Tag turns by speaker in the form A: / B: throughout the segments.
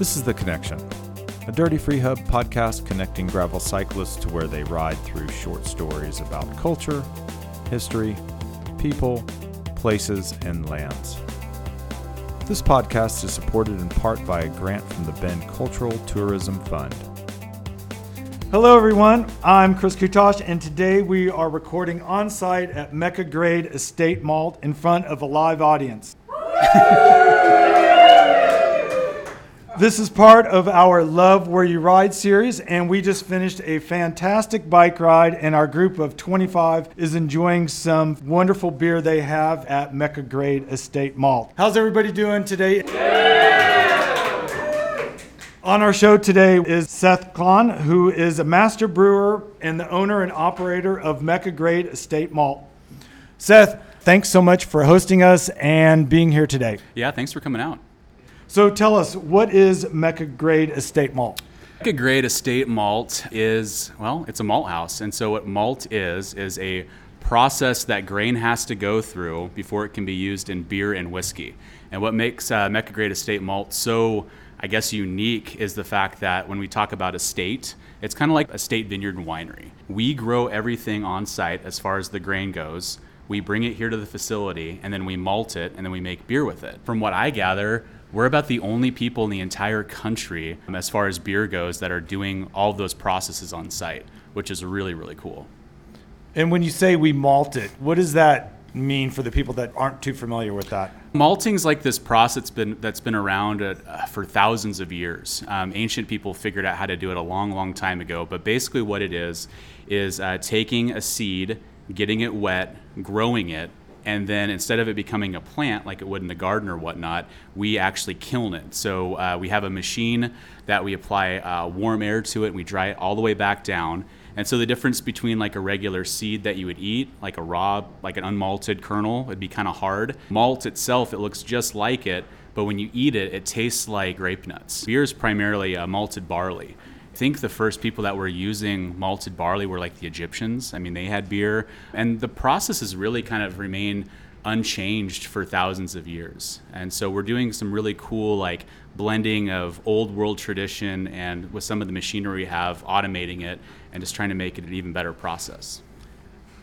A: This is The Connection, a Dirty Free Hub podcast connecting gravel cyclists to where they ride through short stories about culture, history, people, places, and lands. This podcast is supported in part by a grant from the Bend Cultural Tourism Fund.
B: Hello, everyone. I'm Chris Kutosh, and today we are recording on site at Mecca Grade Estate Malt in front of a live audience. This is part of our Love Where You Ride series, and we just finished a fantastic bike ride, and our group of 25 is enjoying some wonderful beer they have at Mecca Grade Estate Malt. How's everybody doing today? On our show today is Seth Klann, who is a master brewer and the owner and operator of Mecca Grade Estate Malt. Seth, thanks so much for hosting us and being here today.
C: Yeah, thanks for coming out.
B: So tell us, what is Mecca Grade Estate Malt?
C: Mecca Grade Estate Malt is, well, it's a malt house. And so what malt is, is a process that grain has to go through before it can be used in beer and whiskey. And what makes uh, Mecca Grade Estate Malt so, I guess, unique is the fact that when we talk about estate, it's kind of like a state vineyard and winery. We grow everything on site as far as the grain goes. We bring it here to the facility and then we malt it and then we make beer with it. From what I gather, we're about the only people in the entire country, um, as far as beer goes, that are doing all of those processes on site, which is really, really cool.
B: And when you say we malt it, what does that mean for the people that aren't too familiar with that?
C: Malting's like this process that's been that's been around uh, for thousands of years. Um, ancient people figured out how to do it a long, long time ago. But basically, what it is is uh, taking a seed, getting it wet, growing it, and then instead of it becoming a plant like it would in the garden or whatnot, we actually kiln it. So uh, we have a machine that we apply uh, warm air to it, and we dry it all the way back down. And so the difference between like a regular seed that you would eat, like a raw, like an unmalted kernel, it'd be kind of hard. Malt itself, it looks just like it, but when you eat it, it tastes like grape nuts. Beer is primarily uh, malted barley. I think the first people that were using malted barley were like the Egyptians. I mean, they had beer, and the process has really kind of remained unchanged for thousands of years. And so we're doing some really cool like blending of old world tradition and with some of the machinery we have, automating it and just trying to make it an even better process.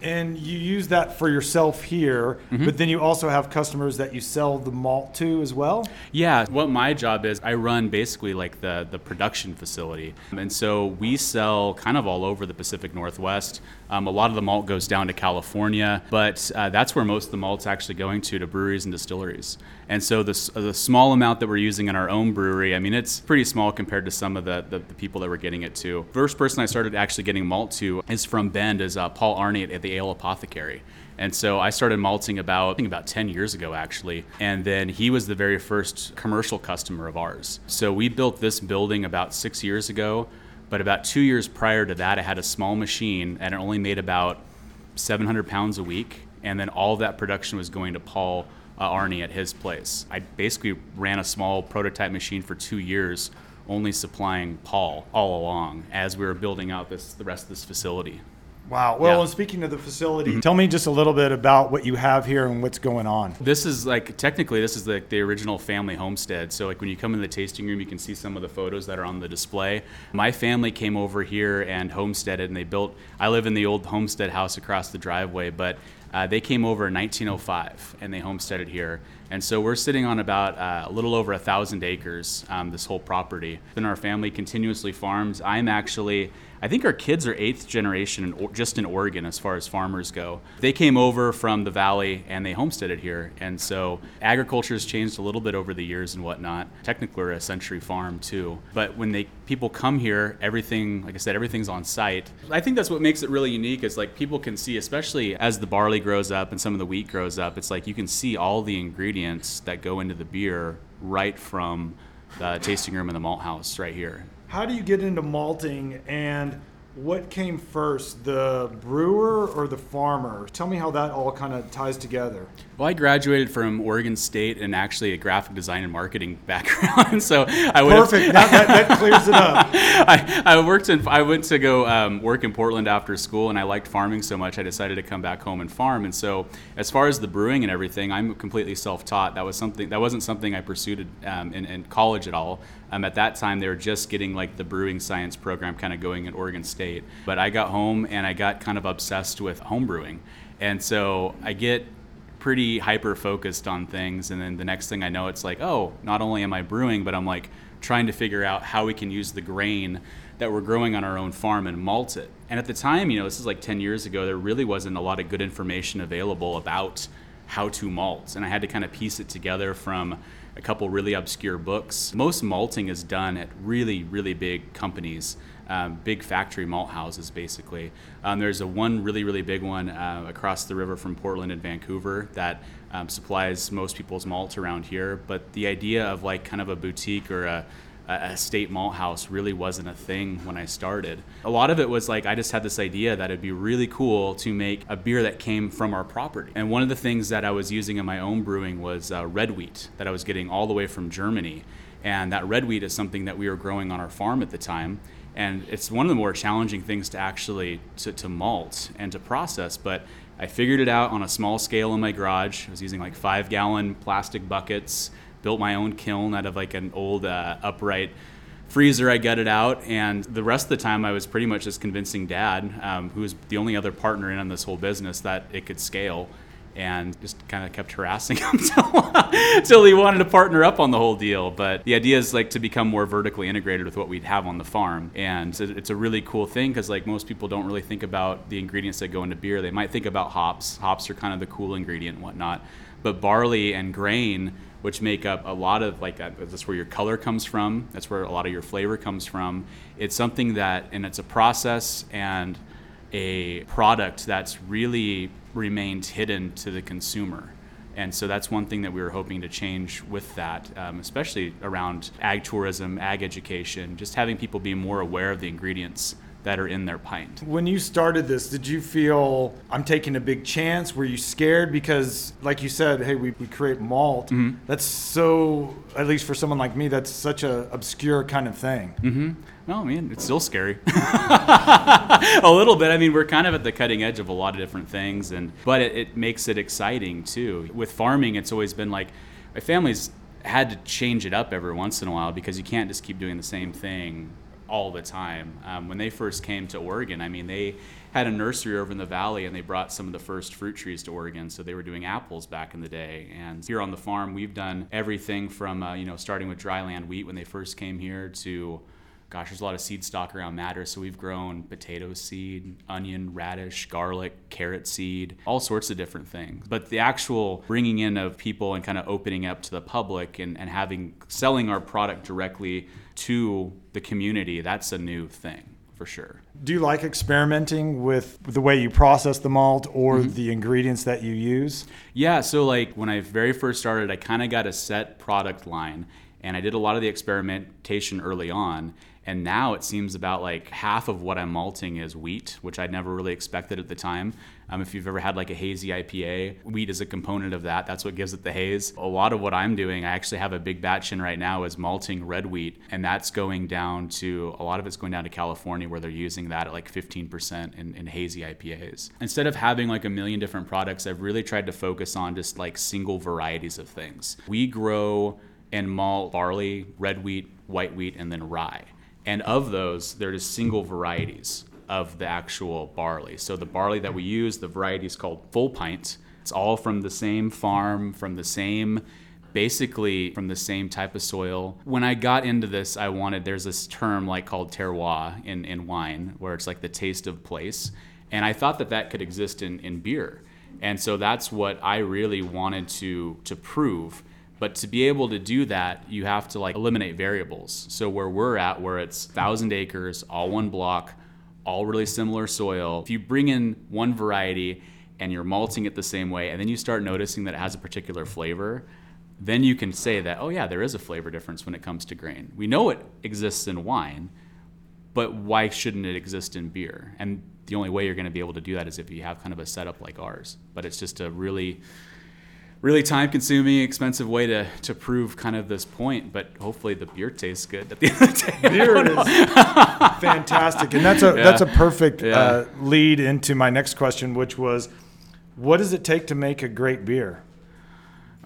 B: And you use that for yourself here,
C: Mm-hmm.
B: but then you also have customers that you sell the malt to as well?
C: Yeah, what my job is, I run basically like the the production facility, and so we sell kind of all over the Pacific Northwest. Um, a lot of the malt goes down to California, but uh, that's where most of the malt's actually going to to breweries and distilleries. And so the the small amount that we're using in our own brewery, I mean, it's pretty small compared to some of the the, the people that we're getting it to. First person I started actually getting malt to is from Bend, is uh, Paul Arney at, at the Ale Apothecary. And so I started malting about I think about 10 years ago actually. And then he was the very first commercial customer of ours. So we built this building about 6 years ago, but about 2 years prior to that I had a small machine and it only made about 700 pounds a week and then all that production was going to Paul uh, Arney at his place. I basically ran a small prototype machine for 2 years only supplying Paul all along as we were building out this the rest of this facility.
B: Wow. Well,
C: Yeah. Mm-hmm.
B: and speaking of the facility, tell me just a little bit about what you have here and what's going on.
C: This is like technically this is the, the original family homestead. So like when you come in the tasting room, you can see some of the photos that are on the display. My family came over here and homesteaded, and they built. I live in the old homestead house across the driveway, but uh, they came over in 1905 and they homesteaded here. And so we're sitting on about uh, a little over a thousand acres, um, this whole property. Then our family continuously farms. I'm actually, I think our kids are eighth generation in, just in Oregon as far as farmers go. They came over from the valley and they homesteaded here. And so agriculture has changed a little bit over the years and whatnot. Technically, we're a century farm too. But when they people come here, everything, like I said, everything's on site. I think that's what makes it really unique is like people can see, especially as the barley grows up and some of the wheat grows up, it's like you can see all the ingredients that go into the beer right from the tasting room in the malt house right here.
B: How do you get into malting and what came first, the brewer or the farmer? Tell me how that all kind of ties together.
C: Well, I graduated from Oregon State and actually a graphic design and marketing background, so I would
B: Perfect. That, that, that clears it up.
C: I, I worked in. I went to go um, work in Portland after school, and I liked farming so much. I decided to come back home and farm. And so, as far as the brewing and everything, I'm completely self-taught. That was something. That wasn't something I pursued um, in, in college at all. Um, at that time, they were just getting like the brewing science program kind of going at Oregon State. But I got home and I got kind of obsessed with home brewing. And so I get pretty hyper focused on things. And then the next thing I know, it's like, oh, not only am I brewing, but I'm like trying to figure out how we can use the grain that we're growing on our own farm and malt it. And at the time, you know, this is like 10 years ago, there really wasn't a lot of good information available about how to malt. And I had to kind of piece it together from a couple really obscure books. Most malting is done at really, really big companies, um, big factory malt houses, basically. Um, there's a one really, really big one uh, across the river from Portland and Vancouver that um, supplies most people's malt around here. But the idea of like kind of a boutique or a a state malt house really wasn't a thing when I started. A lot of it was like I just had this idea that it'd be really cool to make a beer that came from our property. And one of the things that I was using in my own brewing was uh, red wheat that I was getting all the way from Germany. And that red wheat is something that we were growing on our farm at the time. And it's one of the more challenging things to actually to, to malt and to process. But I figured it out on a small scale in my garage. I was using like five gallon plastic buckets built my own kiln out of like an old uh, upright freezer. I gutted out, and the rest of the time I was pretty much just convincing Dad, um, who was the only other partner in on this whole business, that it could scale. And just kind of kept harassing him until he wanted to partner up on the whole deal. But the idea is like to become more vertically integrated with what we'd have on the farm, and it's a really cool thing because like most people don't really think about the ingredients that go into beer. They might think about hops. Hops are kind of the cool ingredient and whatnot, but barley and grain which make up a lot of like that, that's where your color comes from. That's where a lot of your flavor comes from. It's something that and it's a process and a product that's really remained hidden to the consumer. And so that's one thing that we were hoping to change with that, um, especially around ag tourism, ag education, just having people be more aware of the ingredients that are in their pint.
B: When you started this, did you feel I'm taking a big chance? Were you scared? Because, like you said, hey, we, we create malt. Mm-hmm. That's so, at least for someone like me, that's such a obscure kind of thing.
C: Mm-hmm. No, I mean, it's still scary. a little bit. I mean, we're kind of at the cutting edge of a lot of different things, and but it, it makes it exciting too. With farming, it's always been like my family's had to change it up every once in a while because you can't just keep doing the same thing all the time. Um, when they first came to Oregon, I mean, they had a nursery over in the valley and they brought some of the first fruit trees to Oregon. So they were doing apples back in the day. And here on the farm, we've done everything from, uh, you know, starting with dryland wheat when they first came here to gosh, there's a lot of seed stock around Madras. So we've grown potato seed, onion, radish, garlic, carrot seed, all sorts of different things. But the actual bringing in of people and kind of opening up to the public and, and having selling our product directly to the community, that's a new thing for sure.
B: Do you like experimenting with the way you process the malt or mm-hmm. the ingredients that you use?
C: Yeah, so like when I very first started, I kind of got a set product line and I did a lot of the experimentation early on and now it seems about like half of what I'm malting is wheat, which I'd never really expected at the time. Um, if you've ever had like a hazy IPA, wheat is a component of that. That's what gives it the haze. A lot of what I'm doing, I actually have a big batch in right now, is malting red wheat, and that's going down to a lot of it's going down to California where they're using that at like 15% in, in hazy IPAs. Instead of having like a million different products, I've really tried to focus on just like single varieties of things. We grow and malt barley, red wheat, white wheat, and then rye. And of those, they're just single varieties of the actual barley. So the barley that we use, the variety is called full pint. It's all from the same farm, from the same basically from the same type of soil. When I got into this, I wanted there's this term like called terroir in, in wine, where it's like the taste of place. And I thought that that could exist in, in beer. And so that's what I really wanted to to prove but to be able to do that, you have to like eliminate variables. So where we're at, where it's thousand acres, all one block, all really similar soil. If you bring in one variety and you're malting it the same way, and then you start noticing that it has a particular flavor, then you can say that, oh yeah, there is a flavor difference when it comes to grain. We know it exists in wine, but why shouldn't it exist in beer? And the only way you're going to be able to do that is if you have kind of a setup like ours. But it's just a really really time consuming, expensive way to, to prove kind of this point, but hopefully the beer tastes good at the end of the day.
B: Beer is fantastic. And that's a yeah. that's a perfect yeah. uh, lead into my next question, which was what does it take to make a great beer?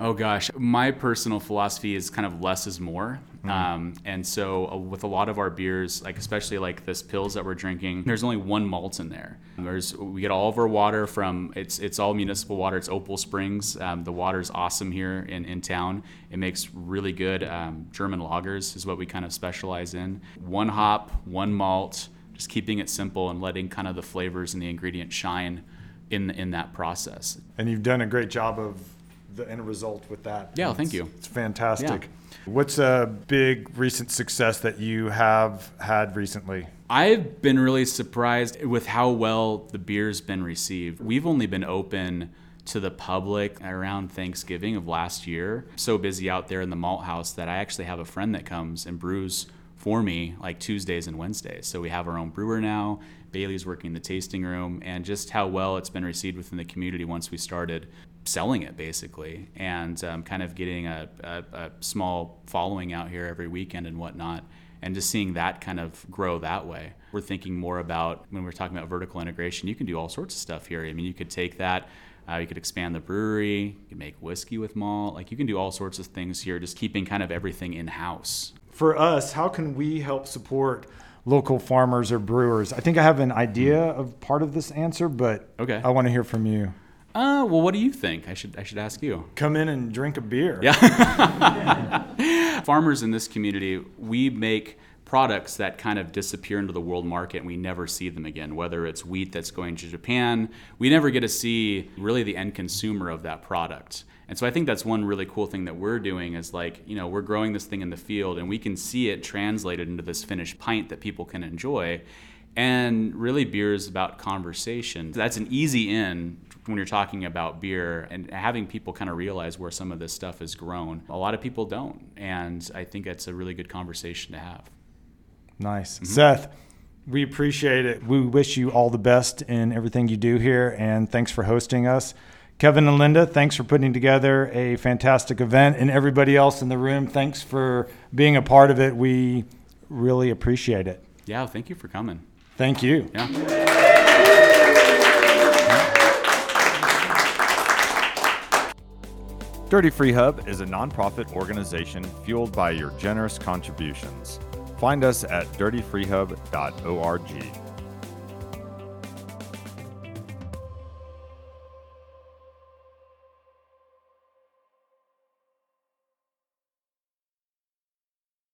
C: Oh gosh, my personal philosophy is kind of less is more. Um, and so uh, with a lot of our beers, like especially like this pils that we're drinking, there's only one malt in there. There's we get all of our water from it's it's all municipal water. It's Opal Springs. Um, the water's awesome here in, in town. It makes really good um, German lagers is what we kind of specialize in. One hop, one malt, just keeping it simple and letting kind of the flavors and the ingredients shine in in that process.
B: And you've done a great job of the end result with that.
C: Yeah, thank you.
B: It's fantastic. What's a big recent success that you have had recently?
C: I've been really surprised with how well the beer's been received. We've only been open to the public around Thanksgiving of last year. So busy out there in the malt house that I actually have a friend that comes and brews for me like Tuesdays and Wednesdays. So we have our own brewer now. Bailey's working in the tasting room, and just how well it's been received within the community once we started selling it basically and um, kind of getting a, a, a small following out here every weekend and whatnot and just seeing that kind of grow that way. We're thinking more about when we're talking about vertical integration, you can do all sorts of stuff here. I mean, you could take that, uh, you could expand the brewery, you could make whiskey with malt, like you can do all sorts of things here, just keeping kind of everything in house.
B: For us, how can we help support local farmers or brewers? I think I have an idea of part of this answer, but
C: Okay.
B: I want to hear from you.
C: Uh, well, what do you think? I should I should ask you.
B: Come in and drink a beer.
C: Yeah. Farmers in this community, we make products that kind of disappear into the world market and we never see them again. Whether it's wheat that's going to Japan, we never get to see really the end consumer of that product. And so I think that's one really cool thing that we're doing is like, you know, we're growing this thing in the field and we can see it translated into this finished pint that people can enjoy. And really, beer is about conversation. That's an easy in when you're talking about beer and having people kind of realize where some of this stuff is grown. A lot of people don't. And I think that's a really good conversation to have.
B: Nice. Mm-hmm. Seth, we appreciate it. We wish you all the best in everything you do here, and thanks for hosting us. Kevin and Linda, thanks for putting together a fantastic event. And everybody else in the room, thanks for being a part of it. We really appreciate it.
C: Yeah, thank you for coming.
B: Thank you.
C: Yeah.
A: Dirty Free Hub is a nonprofit organization fueled by your generous contributions. Find us at dirtyfreehub.org.